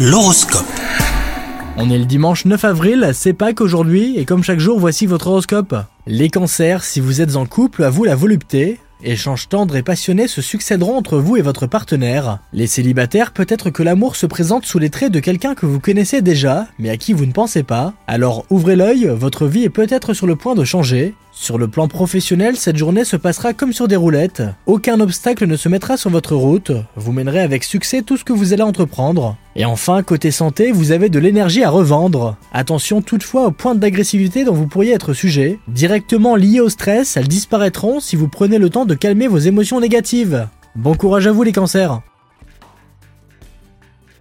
L'horoscope. On est le dimanche 9 avril, c'est Pâques aujourd'hui, et comme chaque jour, voici votre horoscope. Les cancers, si vous êtes en couple, à vous la volupté. Échanges tendres et passionnés se succéderont entre vous et votre partenaire. Les célibataires, peut-être que l'amour se présente sous les traits de quelqu'un que vous connaissez déjà, mais à qui vous ne pensez pas. Alors ouvrez l'œil, votre vie est peut-être sur le point de changer. Sur le plan professionnel, cette journée se passera comme sur des roulettes. Aucun obstacle ne se mettra sur votre route. Vous mènerez avec succès tout ce que vous allez entreprendre. Et enfin, côté santé, vous avez de l'énergie à revendre. Attention toutefois aux pointes d'agressivité dont vous pourriez être sujet. Directement liées au stress, elles disparaîtront si vous prenez le temps de calmer vos émotions négatives. Bon courage à vous les cancers